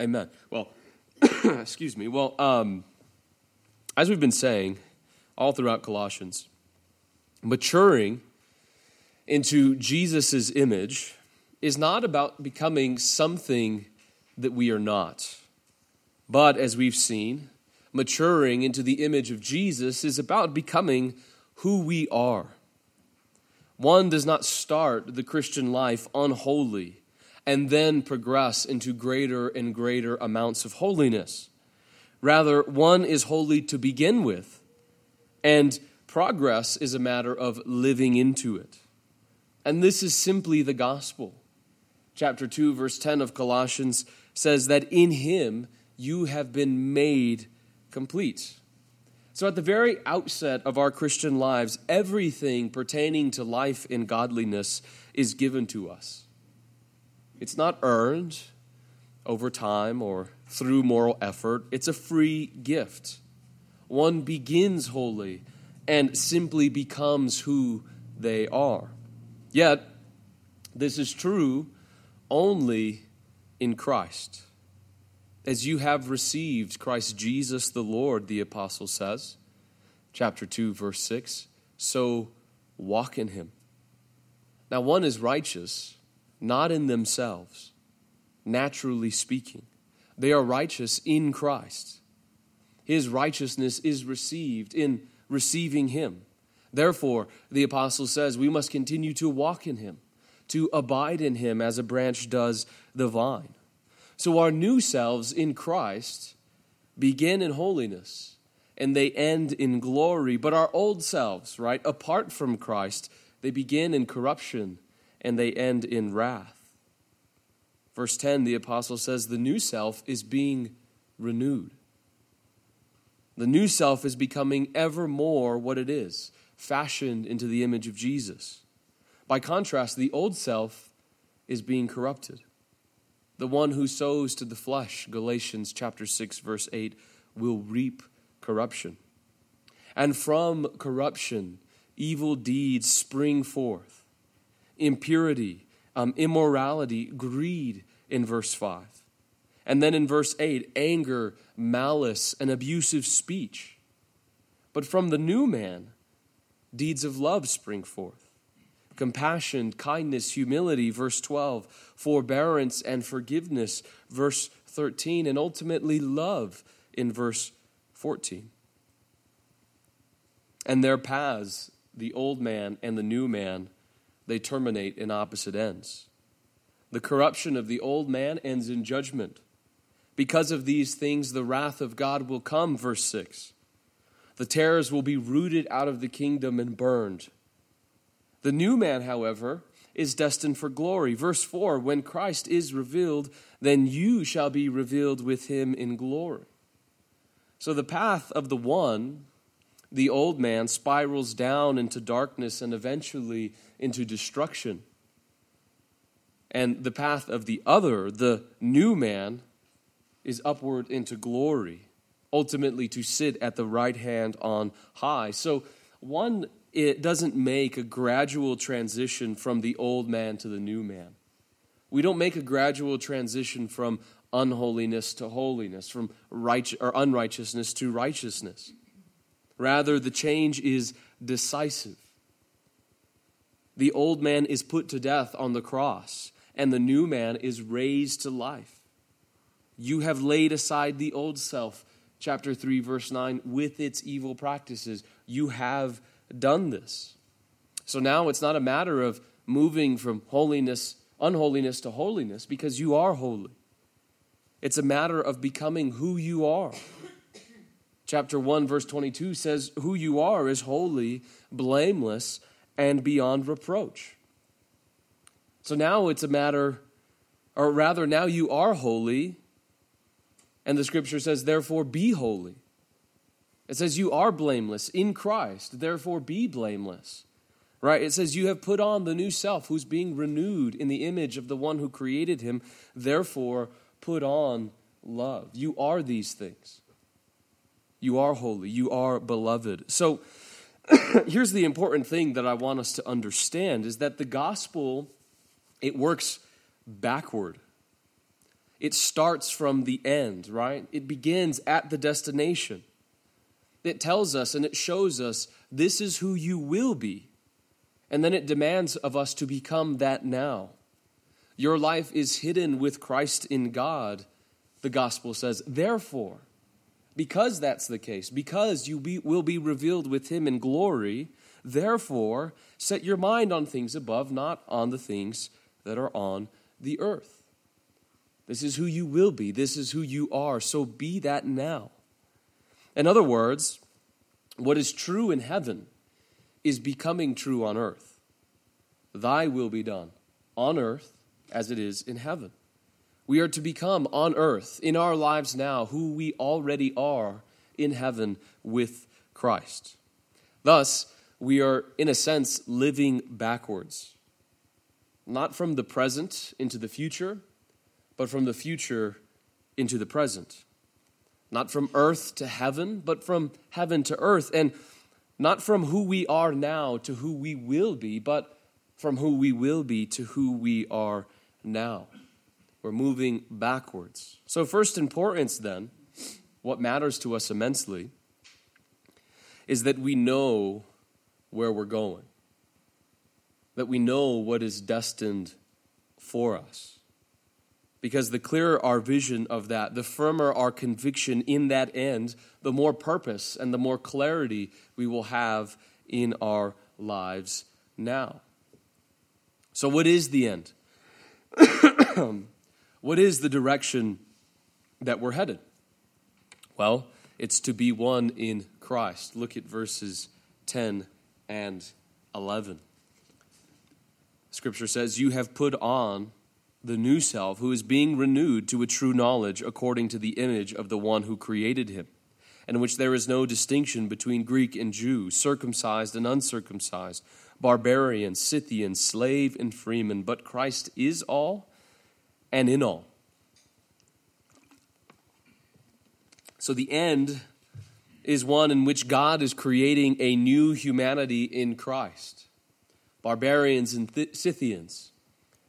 Amen. Well, excuse me. Well, um, as we've been saying all throughout Colossians, maturing into Jesus' image is not about becoming something that we are not. But as we've seen, maturing into the image of Jesus is about becoming who we are. One does not start the Christian life unholy and then progress into greater and greater amounts of holiness. Rather, one is holy to begin with, and progress is a matter of living into it. And this is simply the gospel. Chapter 2, verse 10 of Colossians says that in him you have been made complete. So, at the very outset of our Christian lives, everything pertaining to life in godliness is given to us. It's not earned over time or through moral effort, it's a free gift. One begins holy and simply becomes who they are. Yet, this is true only in Christ. As you have received Christ Jesus the Lord, the apostle says, chapter 2, verse 6, so walk in him. Now, one is righteous, not in themselves, naturally speaking. They are righteous in Christ. His righteousness is received in receiving him. Therefore, the apostle says we must continue to walk in him, to abide in him as a branch does the vine. So, our new selves in Christ begin in holiness and they end in glory. But our old selves, right, apart from Christ, they begin in corruption and they end in wrath. Verse 10, the apostle says, the new self is being renewed. The new self is becoming ever more what it is fashioned into the image of Jesus. By contrast, the old self is being corrupted. The one who sows to the flesh, Galatians chapter 6 verse 8, will reap corruption. And from corruption, evil deeds spring forth. Impurity, um, immorality, greed in verse 5. And then in verse 8, anger, malice, and abusive speech. But from the new man, deeds of love spring forth compassion, kindness, humility, verse 12, forbearance and forgiveness, verse 13, and ultimately love in verse 14. And their paths, the old man and the new man, they terminate in opposite ends. The corruption of the old man ends in judgment. Because of these things, the wrath of God will come, verse 6. The tares will be rooted out of the kingdom and burned. The new man, however, is destined for glory. Verse 4 When Christ is revealed, then you shall be revealed with him in glory. So the path of the one, the old man, spirals down into darkness and eventually into destruction. And the path of the other, the new man, is upward into glory, ultimately to sit at the right hand on high. So one it doesn't make a gradual transition from the old man to the new man. We don't make a gradual transition from unholiness to holiness, from right, or unrighteousness to righteousness. Rather, the change is decisive. The old man is put to death on the cross, and the new man is raised to life. You have laid aside the old self, chapter 3, verse 9, with its evil practices. You have done this. So now it's not a matter of moving from holiness, unholiness to holiness because you are holy. It's a matter of becoming who you are. Chapter 1, verse 22 says, Who you are is holy, blameless, and beyond reproach. So now it's a matter, or rather, now you are holy, and the scripture says, Therefore be holy. It says, You are blameless in Christ, therefore be blameless. Right? It says, You have put on the new self who's being renewed in the image of the one who created him, therefore put on love. You are these things. You are holy. You are beloved. So here's the important thing that I want us to understand is that the gospel it works backward. it starts from the end, right? It begins at the destination. It tells us and it shows us this is who you will be. And then it demands of us to become that now. Your life is hidden with Christ in God, the gospel says. Therefore, because that's the case, because you be, will be revealed with him in glory, therefore, set your mind on things above, not on the things that are on the earth. This is who you will be. This is who you are. So be that now. In other words, what is true in heaven is becoming true on earth. Thy will be done on earth as it is in heaven. We are to become on earth, in our lives now, who we already are in heaven with Christ. Thus, we are, in a sense, living backwards. Not from the present into the future, but from the future into the present. Not from earth to heaven, but from heaven to earth. And not from who we are now to who we will be, but from who we will be to who we are now. We're moving backwards. So, first importance then, what matters to us immensely is that we know where we're going, that we know what is destined for us. Because the clearer our vision of that, the firmer our conviction in that end, the more purpose and the more clarity we will have in our lives now. So, what is the end? Um, what is the direction that we're headed? Well, it's to be one in Christ. Look at verses 10 and 11. Scripture says, You have put on the new self, who is being renewed to a true knowledge according to the image of the one who created him, in which there is no distinction between Greek and Jew, circumcised and uncircumcised, barbarian, Scythian, slave and freeman, but Christ is all and in all. So the end is one in which God is creating a new humanity in Christ. Barbarians and Scythians,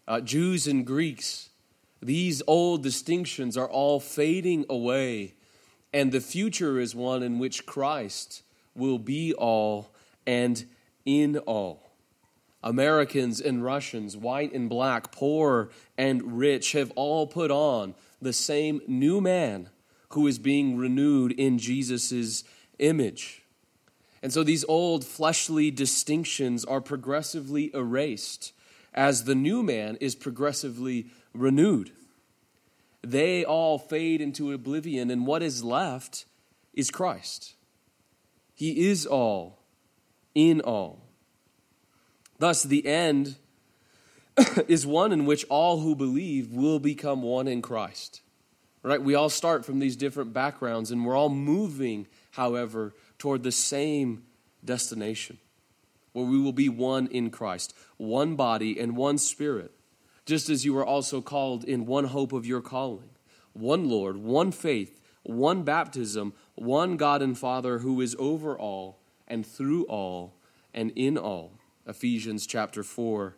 uh, Jews and Greeks, these old distinctions are all fading away, and the future is one in which Christ will be all and in all. Americans and Russians, white and black, poor and rich, have all put on the same new man who is being renewed in Jesus' image. And so these old fleshly distinctions are progressively erased as the new man is progressively renewed. They all fade into oblivion, and what is left is Christ. He is all, in all. Thus, the end is one in which all who believe will become one in Christ. Right? We all start from these different backgrounds, and we're all moving, however, toward the same destination where we will be one in Christ, one body and one spirit, just as you are also called in one hope of your calling, one Lord, one faith, one baptism, one God and Father who is over all and through all and in all. Ephesians chapter 4,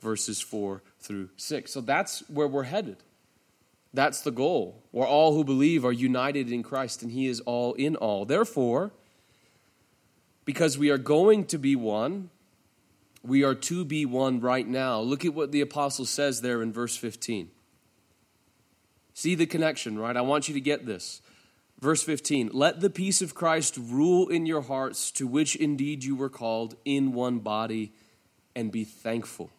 verses 4 through 6. So that's where we're headed. That's the goal, where all who believe are united in Christ and He is all in all. Therefore, because we are going to be one, we are to be one right now. Look at what the apostle says there in verse 15. See the connection, right? I want you to get this. Verse 15 Let the peace of Christ rule in your hearts, to which indeed you were called in one body, and be thankful.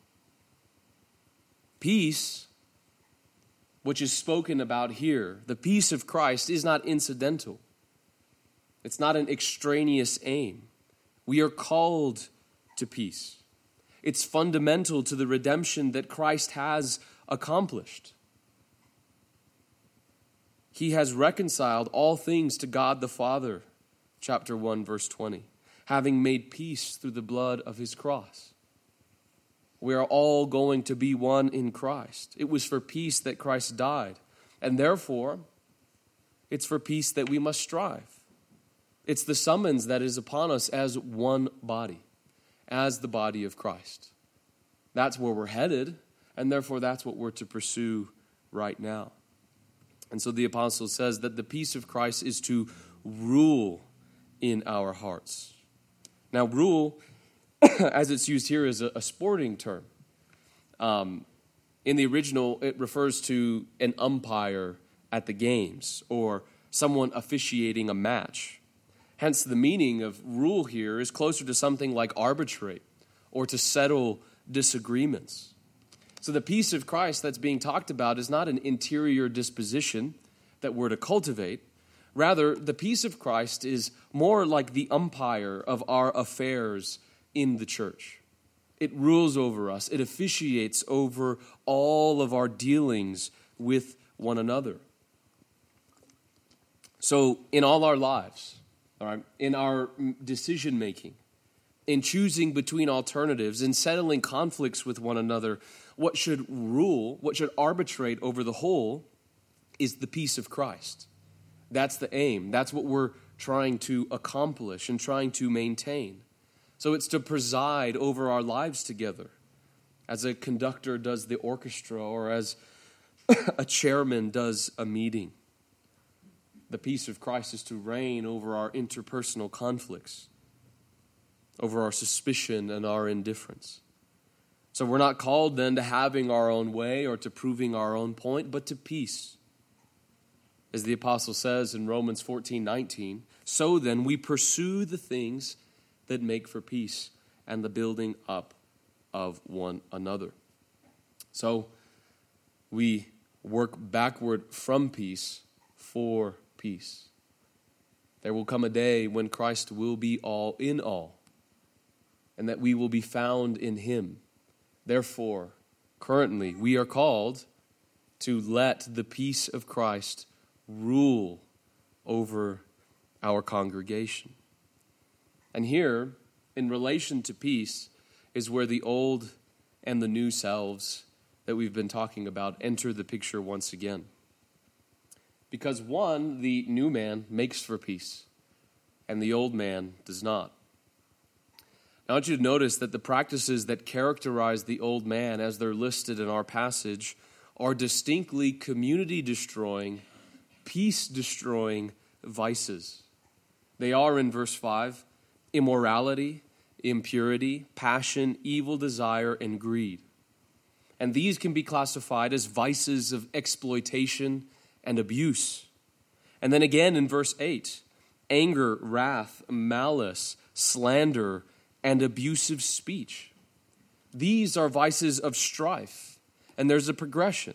Peace which is spoken about here, the peace of Christ, is not incidental. It's not an extraneous aim. We are called to peace. It's fundamental to the redemption that Christ has accomplished. He has reconciled all things to God the Father, chapter 1, verse 20, having made peace through the blood of his cross. We are all going to be one in Christ. It was for peace that Christ died. And therefore, it's for peace that we must strive. It's the summons that is upon us as one body, as the body of Christ. That's where we're headed, and therefore that's what we're to pursue right now. And so the apostle says that the peace of Christ is to rule in our hearts. Now, rule, as it's used here, is a, a sporting term. Um, in the original, it refers to an umpire at the games or someone officiating a match. Hence, the meaning of rule here is closer to something like arbitrate or to settle disagreements. So, the peace of Christ that's being talked about is not an interior disposition that we're to cultivate. Rather, the peace of Christ is more like the umpire of our affairs in the church. It rules over us, it officiates over all of our dealings with one another. So, in all our lives, all right, in our decision making, in choosing between alternatives, in settling conflicts with one another, what should rule, what should arbitrate over the whole is the peace of Christ. That's the aim. That's what we're trying to accomplish and trying to maintain. So it's to preside over our lives together, as a conductor does the orchestra or as a chairman does a meeting. The peace of Christ is to reign over our interpersonal conflicts, over our suspicion and our indifference. So we're not called then to having our own way or to proving our own point, but to peace. As the apostle says in Romans 14 19, so then we pursue the things that make for peace and the building up of one another. So we work backward from peace for peace. There will come a day when Christ will be all in all, and that we will be found in him. Therefore, currently, we are called to let the peace of Christ rule over our congregation. And here, in relation to peace, is where the old and the new selves that we've been talking about enter the picture once again. Because one, the new man makes for peace, and the old man does not. I want you to notice that the practices that characterize the old man, as they're listed in our passage, are distinctly community destroying, peace destroying vices. They are in verse 5 immorality, impurity, passion, evil desire, and greed. And these can be classified as vices of exploitation and abuse. And then again in verse 8 anger, wrath, malice, slander, and abusive speech. These are vices of strife, and there's a progression.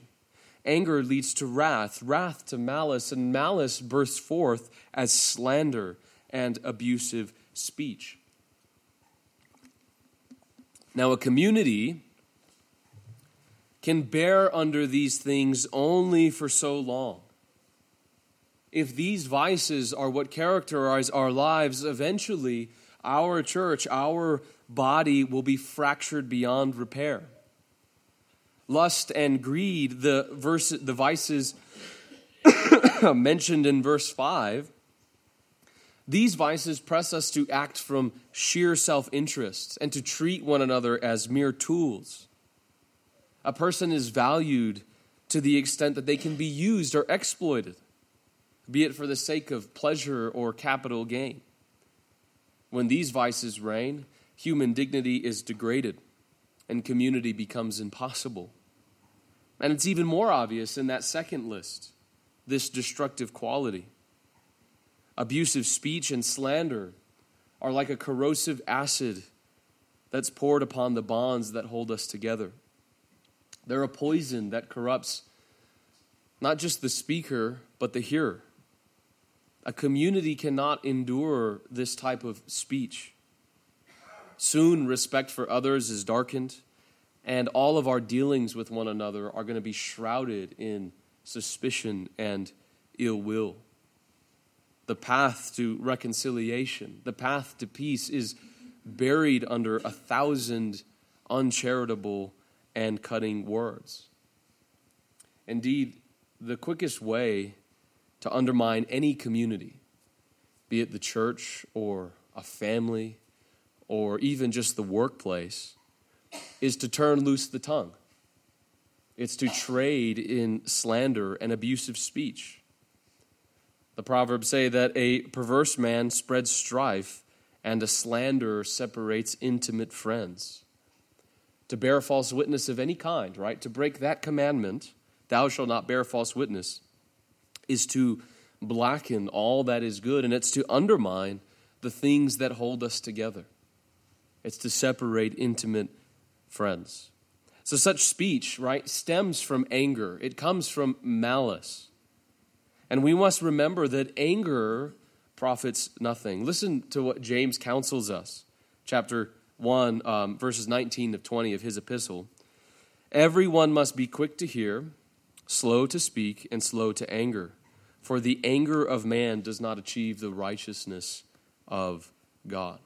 Anger leads to wrath, wrath to malice, and malice bursts forth as slander and abusive speech. Now, a community can bear under these things only for so long. If these vices are what characterize our lives, eventually our church, our body will be fractured beyond repair. Lust and greed, the, verse, the vices mentioned in verse 5, these vices press us to act from sheer self interest and to treat one another as mere tools. A person is valued to the extent that they can be used or exploited, be it for the sake of pleasure or capital gain. When these vices reign, human dignity is degraded and community becomes impossible. And it's even more obvious in that second list this destructive quality. Abusive speech and slander are like a corrosive acid that's poured upon the bonds that hold us together. They're a poison that corrupts not just the speaker, but the hearer. A community cannot endure this type of speech. Soon, respect for others is darkened, and all of our dealings with one another are going to be shrouded in suspicion and ill will the path to reconciliation, the path to peace is buried under a thousand uncharitable and cutting words. Indeed, the quickest way to undermine any community, be it the church or a family or even just the workplace, is to turn loose the tongue. it's to trade in slander and abusive speech. The Proverbs say that a perverse man spreads strife, and a slanderer separates intimate friends. To bear false witness of any kind, right? To break that commandment, thou shalt not bear false witness, is to blacken all that is good, and it's to undermine the things that hold us together. It's to separate intimate friends. So, such speech, right, stems from anger, it comes from malice. And we must remember that anger profits nothing. Listen to what James counsels us, chapter 1, um, verses 19 of 20 of his epistle. Everyone must be quick to hear, slow to speak, and slow to anger, for the anger of man does not achieve the righteousness of God.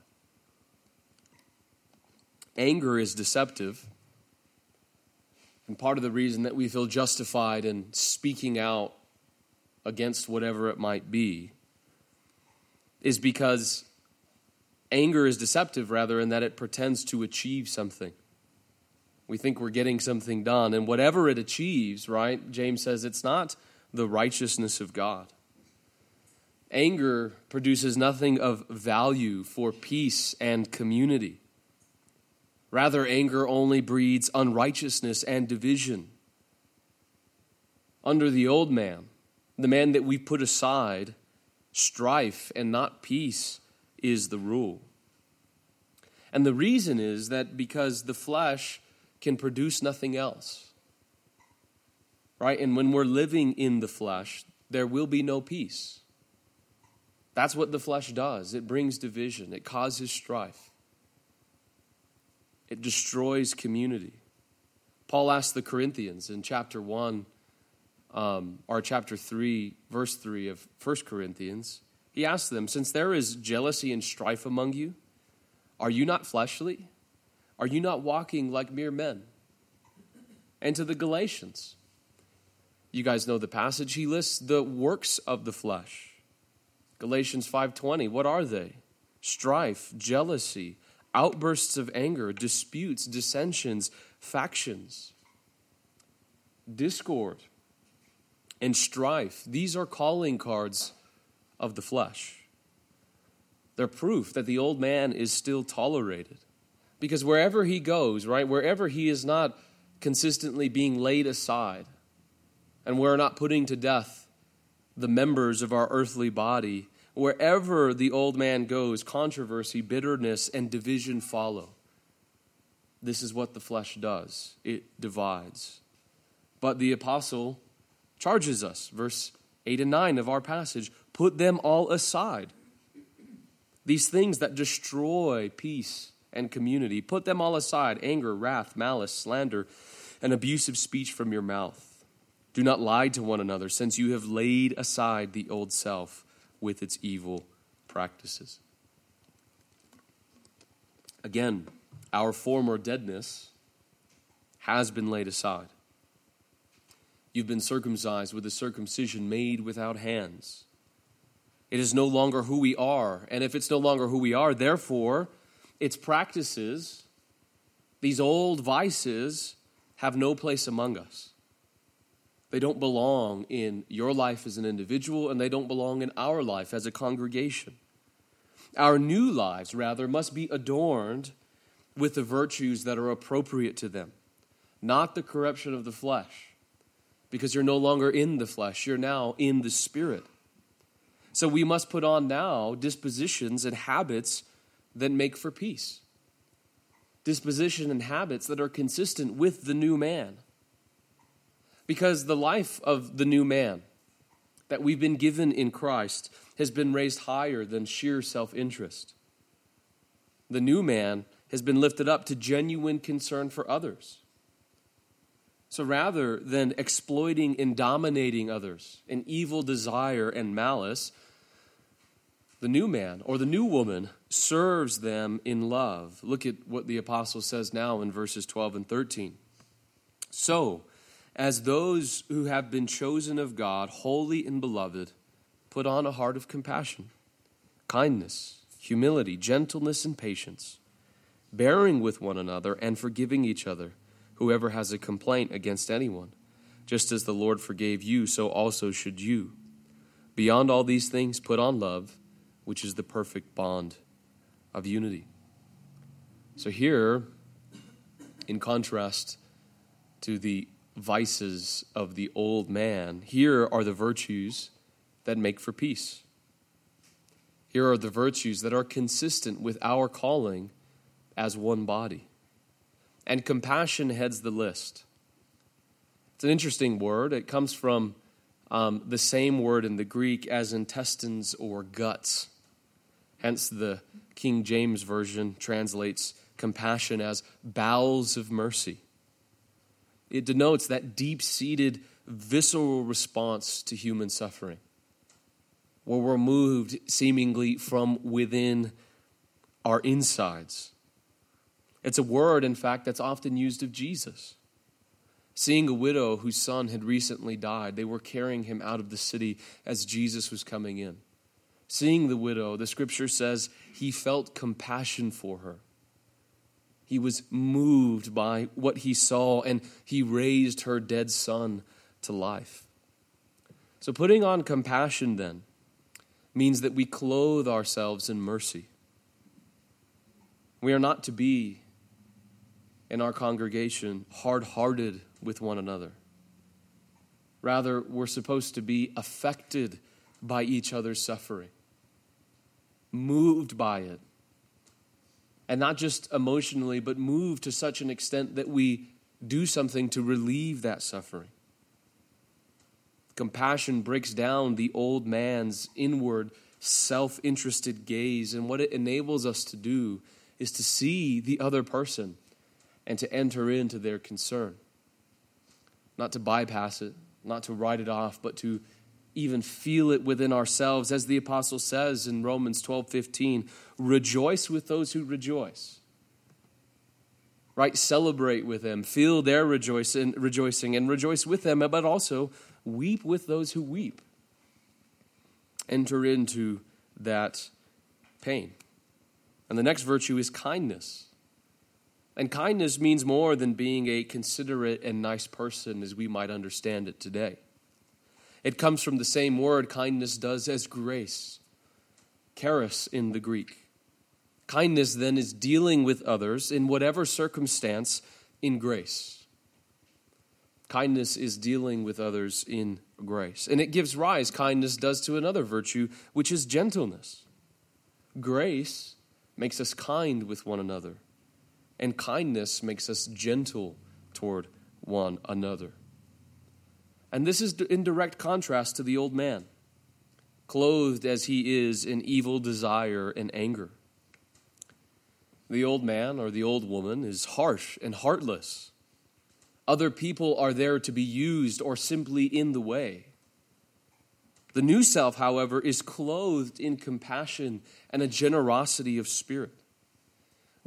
Anger is deceptive. And part of the reason that we feel justified in speaking out against whatever it might be is because anger is deceptive, rather, in that it pretends to achieve something. We think we're getting something done, and whatever it achieves, right? James says it's not the righteousness of God. Anger produces nothing of value for peace and community. Rather, anger only breeds unrighteousness and division. Under the old man, the man that we put aside, strife and not peace is the rule. And the reason is that because the flesh can produce nothing else. Right? And when we're living in the flesh, there will be no peace. That's what the flesh does it brings division, it causes strife it destroys community. Paul asked the Corinthians in chapter 1, um, or chapter 3, verse 3 of 1 Corinthians, he asked them, Since there is jealousy and strife among you, are you not fleshly? Are you not walking like mere men? And to the Galatians, you guys know the passage. He lists the works of the flesh. Galatians 5:20, what are they? Strife, jealousy, outbursts of anger, disputes, dissensions, factions, discord, and strife. These are calling cards of the flesh. They're proof that the old man is still tolerated. Because wherever he goes, right, wherever he is not consistently being laid aside, and we're not putting to death the members of our earthly body, Wherever the old man goes, controversy, bitterness, and division follow. This is what the flesh does it divides. But the apostle charges us, verse 8 and 9 of our passage put them all aside. These things that destroy peace and community, put them all aside anger, wrath, malice, slander, and abusive speech from your mouth. Do not lie to one another, since you have laid aside the old self with its evil practices. Again, our former deadness has been laid aside. You've been circumcised with a circumcision made without hands. It is no longer who we are. And if it's no longer who we are, therefore, its practices, these old vices, have no place among us. They don't belong in your life as an individual, and they don't belong in our life as a congregation. Our new lives, rather, must be adorned with the virtues that are appropriate to them, not the corruption of the flesh, because you're no longer in the flesh, you're now in the spirit. So we must put on now dispositions and habits that make for peace. Disposition and habits that are consistent with the new man. Because the life of the new man that we've been given in Christ has been raised higher than sheer self interest. The new man has been lifted up to genuine concern for others. So rather than exploiting and dominating others in evil desire and malice, the new man or the new woman serves them in love. Look at what the apostle says now in verses 12 and 13. So, as those who have been chosen of God, holy and beloved, put on a heart of compassion, kindness, humility, gentleness, and patience, bearing with one another and forgiving each other. whoever has a complaint against anyone. Just as the Lord forgave you, so also should you. Beyond all these things, put on love, which is the perfect bond of unity. So, here, in contrast to the vices of the old man, here are the virtues that make for peace. Here are the virtues that are consistent with our calling as one body. And compassion heads the list. It's an interesting word. It comes from um, the same word in the Greek as intestines or guts. Hence, the King James Version translates compassion as bowels of mercy. It denotes that deep seated, visceral response to human suffering, where we're moved seemingly from within our insides. It's a word, in fact, that's often used of Jesus. Seeing a widow whose son had recently died, they were carrying him out of the city as Jesus was coming in. Seeing the widow, the scripture says he felt compassion for her. He was moved by what he saw, and he raised her dead son to life. So, putting on compassion then means that we clothe ourselves in mercy. We are not to be in our congregation hard hearted with one another. Rather, we're supposed to be affected by each other's suffering, moved by it. And not just emotionally, but moved to such an extent that we do something to relieve that suffering. Compassion breaks down the old man's inward, self interested gaze, and what it enables us to do is to see the other person and to enter into their concern. Not to bypass it, not to write it off, but to even feel it within ourselves. As the apostle says in Romans 12 15, rejoice with those who rejoice. Right? Celebrate with them, feel their rejoicing, rejoicing, and rejoice with them, but also weep with those who weep. Enter into that pain. And the next virtue is kindness. And kindness means more than being a considerate and nice person as we might understand it today. It comes from the same word kindness does as grace, charis in the Greek. Kindness then is dealing with others in whatever circumstance in grace. Kindness is dealing with others in grace. And it gives rise, kindness does to another virtue, which is gentleness. Grace makes us kind with one another and kindness makes us gentle toward one another. And this is in direct contrast to the old man, clothed as he is in evil desire and anger. The old man or the old woman is harsh and heartless. Other people are there to be used or simply in the way. The new self, however, is clothed in compassion and a generosity of spirit.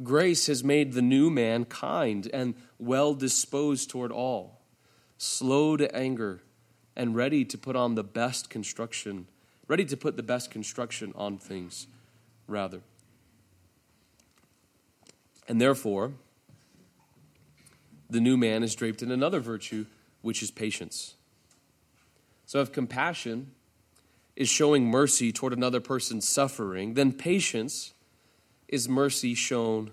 Grace has made the new man kind and well disposed toward all, slow to anger, and ready to put on the best construction, ready to put the best construction on things, rather. And therefore, the new man is draped in another virtue, which is patience. So if compassion is showing mercy toward another person's suffering, then patience is mercy shown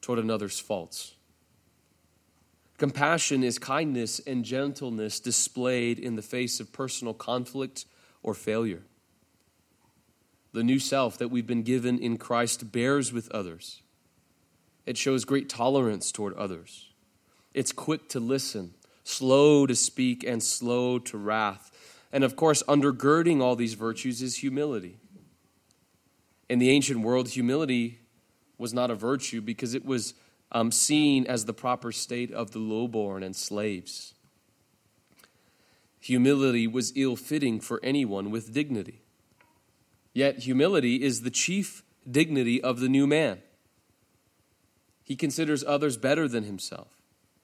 toward another's faults. Compassion is kindness and gentleness displayed in the face of personal conflict or failure. The new self that we've been given in Christ bears with others. It shows great tolerance toward others. It's quick to listen, slow to speak, and slow to wrath. And of course, undergirding all these virtues is humility. In the ancient world, humility was not a virtue because it was um, seen as the proper state of the lowborn and slaves. Humility was ill fitting for anyone with dignity. Yet, humility is the chief dignity of the new man. He considers others better than himself.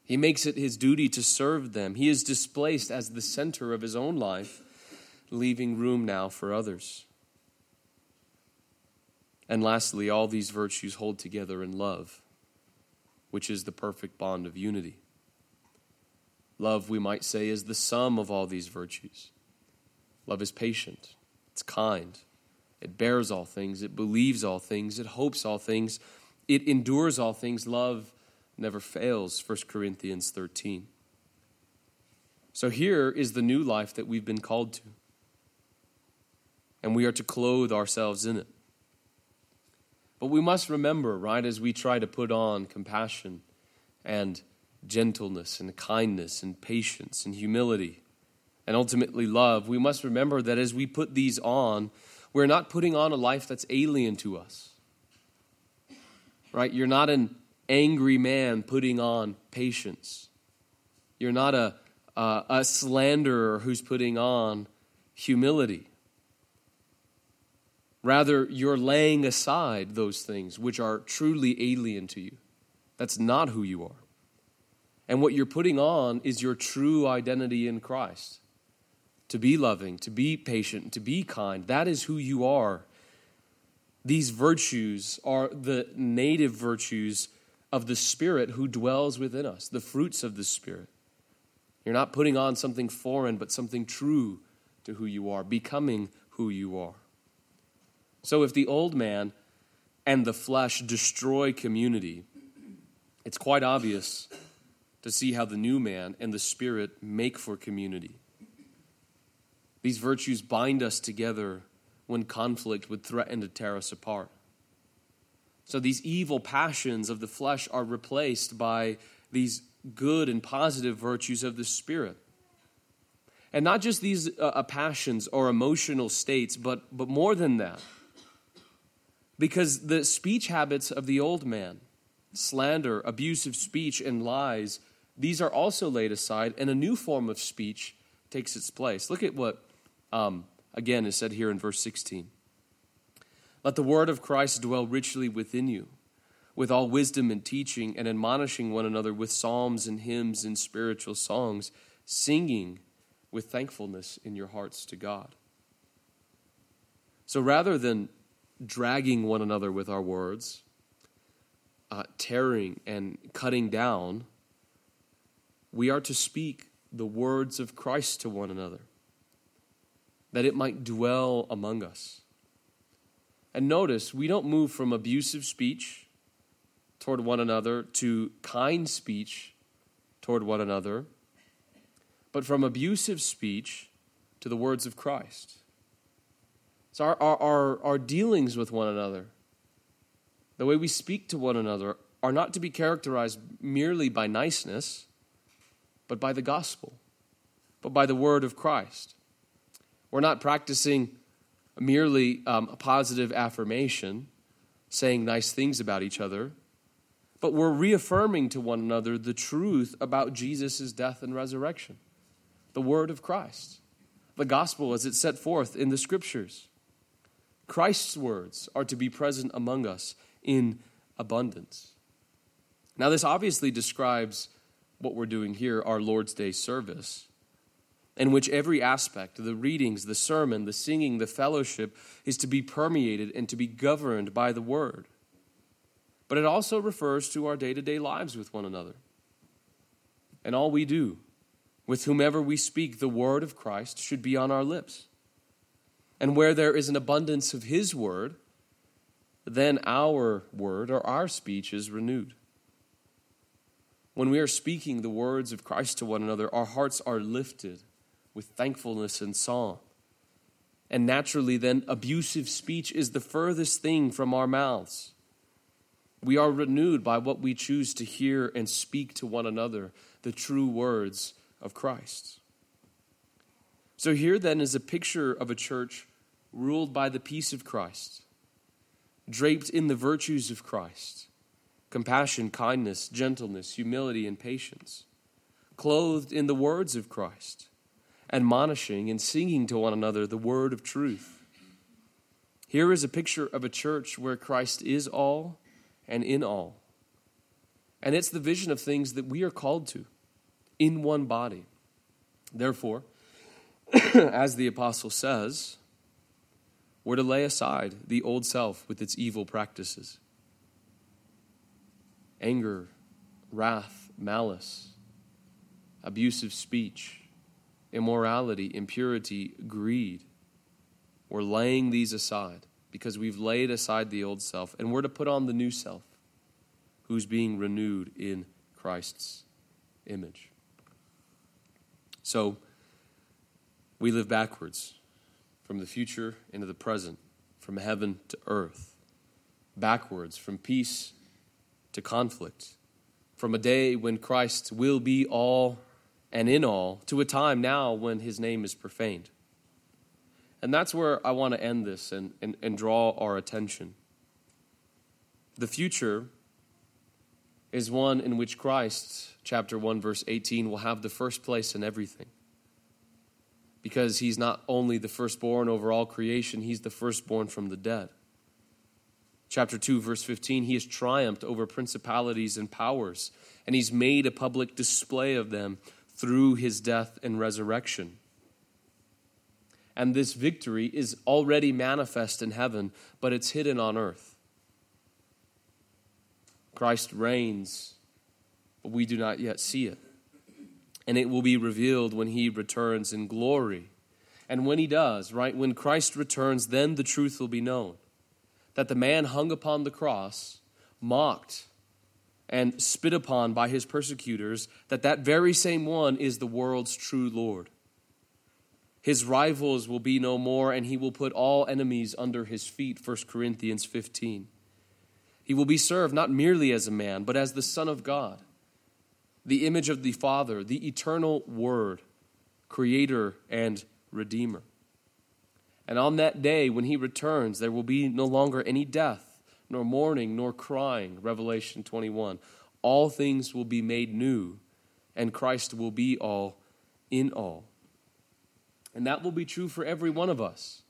He makes it his duty to serve them. He is displaced as the center of his own life, leaving room now for others. And lastly, all these virtues hold together in love, which is the perfect bond of unity. Love, we might say, is the sum of all these virtues. Love is patient, it's kind, it bears all things, it believes all things, it hopes all things, it endures all things. Love never fails, 1 Corinthians 13. So here is the new life that we've been called to, and we are to clothe ourselves in it. But we must remember, right, as we try to put on compassion and gentleness and kindness and patience and humility and ultimately love, we must remember that as we put these on, we're not putting on a life that's alien to us. Right? You're not an angry man putting on patience. You're not a, a slanderer who's putting on humility. Rather, you're laying aside those things which are truly alien to you. That's not who you are. And what you're putting on is your true identity in Christ. To be loving, to be patient, to be kind. That is who you are. These virtues are the native virtues of the Spirit who dwells within us, the fruits of the Spirit. You're not putting on something foreign, but something true to who you are, becoming who you are. So if the old man and the flesh destroy community, it's quite obvious to see how the new man and the Spirit make for community. These virtues bind us together when conflict would threaten to tear us apart. So these evil passions of the flesh are replaced by these good and positive virtues of the Spirit. And not just these uh, uh passions or emotional states, but, but more than that. Because the speech habits of the old man, slander, abusive speech, and lies, these are also laid aside, and a new form of speech takes its place. Look at what, um, again, is said here in verse 16. Let the word of Christ dwell richly within you, with all wisdom and teaching, and admonishing one another with psalms and hymns and spiritual songs, singing with thankfulness in your hearts to God. So rather than dragging one another with our words, uh, tearing and cutting down, we are to speak the words of Christ to one another, that it might dwell among us. And notice, we don't move from abusive speech toward one another to kind speech toward one another, but from abusive speech to the words of Christ. So our, our, our, our dealings with one another, the way we speak to one another, are not to be characterized merely by niceness but by the gospel, but by the word of Christ. We're not practicing merely um, a positive affirmation, saying nice things about each other, but we're reaffirming to one another the truth about Jesus' death and resurrection, the word of Christ, the gospel as it's set forth in the scriptures. Christ's words are to be present among us in abundance. Now, this obviously describes what we're doing here, our Lord's Day service, in which every aspect, the readings, the sermon, the singing, the fellowship, is to be permeated and to be governed by the Word. But it also refers to our day to day lives with one another. And all we do, with whomever we speak, the Word of Christ should be on our lips. And where there is an abundance of His Word, then our word or our speech is renewed. When we are speaking the words of Christ to one another, our hearts are lifted with thankfulness and song. And naturally, then, abusive speech is the furthest thing from our mouths. We are renewed by what we choose to hear and speak to one another, the true words of Christ. So, here then is a picture of a church ruled by the peace of Christ, draped in the virtues of Christ compassion, kindness, gentleness, humility, and patience, clothed in the words of Christ, admonishing and singing to one another the word of truth. Here is a picture of a church where Christ is all and in all. And it's the vision of things that we are called to in one body. Therefore, as the apostle says, we're to lay aside the old self with its evil practices anger, wrath, malice, abusive speech, immorality, impurity, greed. We're laying these aside because we've laid aside the old self and we're to put on the new self who's being renewed in Christ's image. So we live backwards from the future into the present, from heaven to earth, backwards from peace to conflict, from a day when Christ will be all and in all to a time now when his name is profaned. And that's where I want to end this and, and, and draw our attention. The future is one in which Christ, chapter 1, verse 18, will have the first place in everything. Because he's not only the firstborn over all creation, he's the firstborn from the dead. Chapter 2, verse 15, he has triumphed over principalities and powers, and he's made a public display of them through his death and resurrection. And this victory is already manifest in heaven, but it's hidden on earth. Christ reigns, but we do not yet see it. And it will be revealed when he returns in glory. And when he does, right, when Christ returns, then the truth will be known that the man hung upon the cross, mocked, and spit upon by his persecutors, that that very same one is the world's true Lord. His rivals will be no more, and he will put all enemies under his feet. 1 Corinthians 15. He will be served not merely as a man, but as the Son of God, the image of the Father, the eternal Word, Creator and Redeemer. And on that day, when he returns, there will be no longer any death, nor mourning, nor crying. Revelation 21. All things will be made new, and Christ will be all in all. And that will be true for every one of us,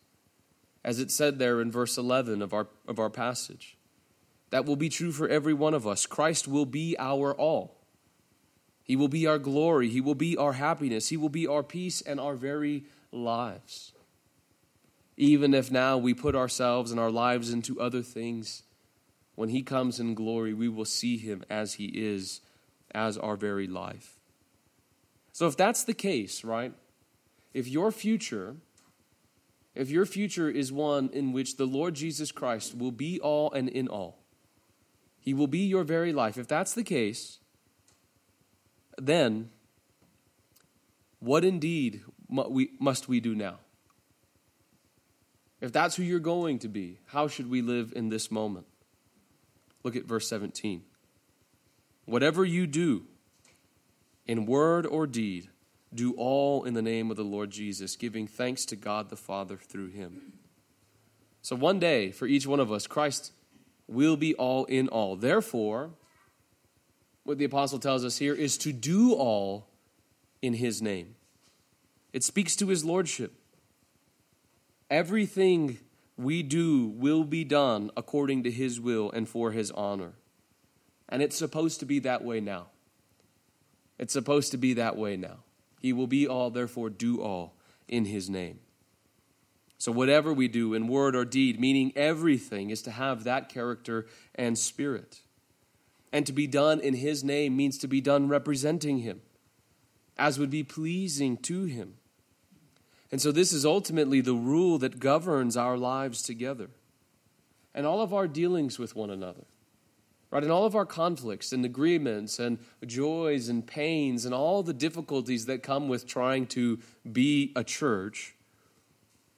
as it said there in verse 11 of our, of our passage. That will be true for every one of us. Christ will be our all. He will be our glory. He will be our happiness. He will be our peace and our very lives. Even if now we put ourselves and our lives into other things, when He comes in glory, we will see Him as He is, as our very life. So, if that's the case, right, if your future if your future is one in which the Lord Jesus Christ will be all and in all, He will be your very life. If that's the case, then what indeed must we do now? If that's who you're going to be, how should we live in this moment? Look at verse 17. Whatever you do, in word or deed, do all in the name of the Lord Jesus, giving thanks to God the Father through him. So one day, for each one of us, Christ will be all in all. Therefore, what the apostle tells us here is to do all in his name. It speaks to his lordship. Everything we do will be done according to his will and for his honor. And it's supposed to be that way now. It's supposed to be that way now. He will be all, therefore, do all in his name. So, whatever we do in word or deed, meaning everything, is to have that character and spirit. And to be done in his name means to be done representing him, as would be pleasing to him. And so, this is ultimately the rule that governs our lives together and all of our dealings with one another. Right? In all of our conflicts and agreements and joys and pains and all the difficulties that come with trying to be a church,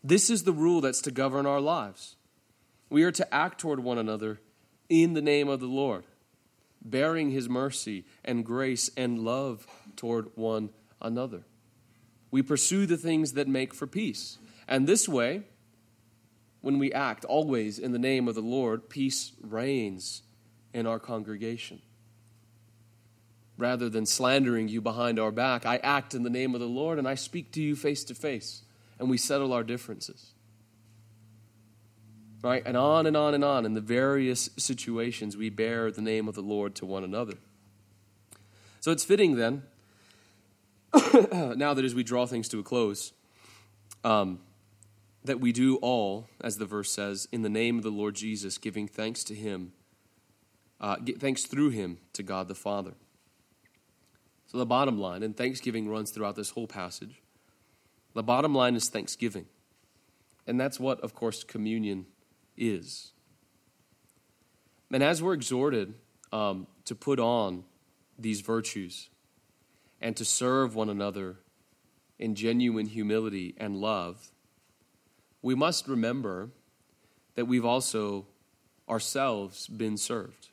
this is the rule that's to govern our lives. We are to act toward one another in the name of the Lord, bearing his mercy and grace and love toward one another. We pursue the things that make for peace. And this way, when we act always in the name of the Lord, peace reigns in our congregation. Rather than slandering you behind our back, I act in the name of the Lord and I speak to you face to face, and we settle our differences. Right? And on and on and on in the various situations, we bear the name of the Lord to one another. So it's fitting then, now that as we draw things to a close, um, that we do all, as the verse says, in the name of the Lord Jesus, giving thanks to him uh, thanks through him to God the Father. So, the bottom line, and thanksgiving runs throughout this whole passage, the bottom line is thanksgiving. And that's what, of course, communion is. And as we're exhorted um, to put on these virtues and to serve one another in genuine humility and love, we must remember that we've also ourselves been served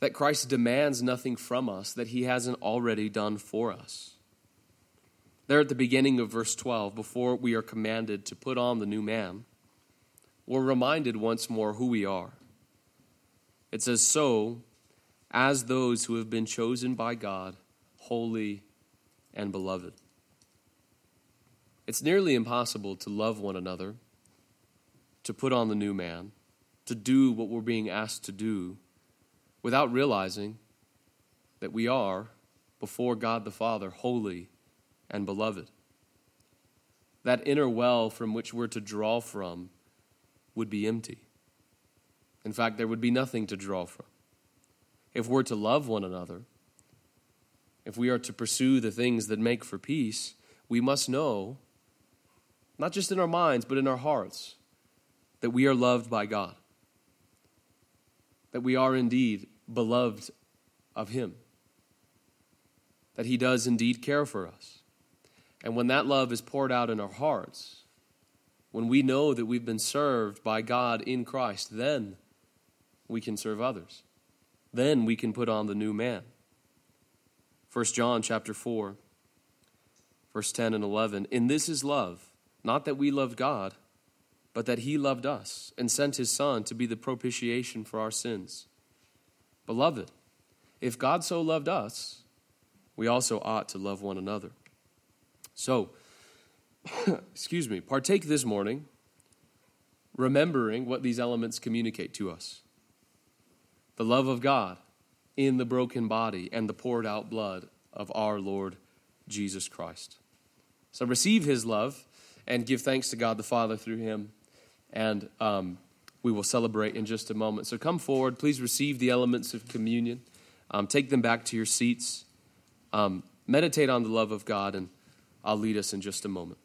that Christ demands nothing from us that he hasn't already done for us. There at the beginning of verse 12, before we are commanded to put on the new man, we're reminded once more who we are. It says, So, as those who have been chosen by God, holy and beloved. It's nearly impossible to love one another, to put on the new man, to do what we're being asked to do without realizing that we are, before God the Father, holy and beloved. That inner well from which we're to draw from would be empty. In fact, there would be nothing to draw from. If we're to love one another, if we are to pursue the things that make for peace, we must know, not just in our minds, but in our hearts, that we are loved by God. That we are indeed beloved of Him, that He does indeed care for us. And when that love is poured out in our hearts, when we know that we've been served by God in Christ, then we can serve others. Then we can put on the new man. 1 John chapter 4 verse 10 and 11 in this is love not that we loved God but that he loved us and sent his son to be the propitiation for our sins Beloved, if God so loved us, we also ought to love one another. So, excuse me, partake this morning, remembering what these elements communicate to us the love of God in the broken body and the poured out blood of our Lord Jesus Christ. So, receive his love and give thanks to God the Father through him. And um, we will celebrate in just a moment. So come forward. Please receive the elements of communion. Um, take them back to your seats. Um, meditate on the love of God, and I'll lead us in just a moment.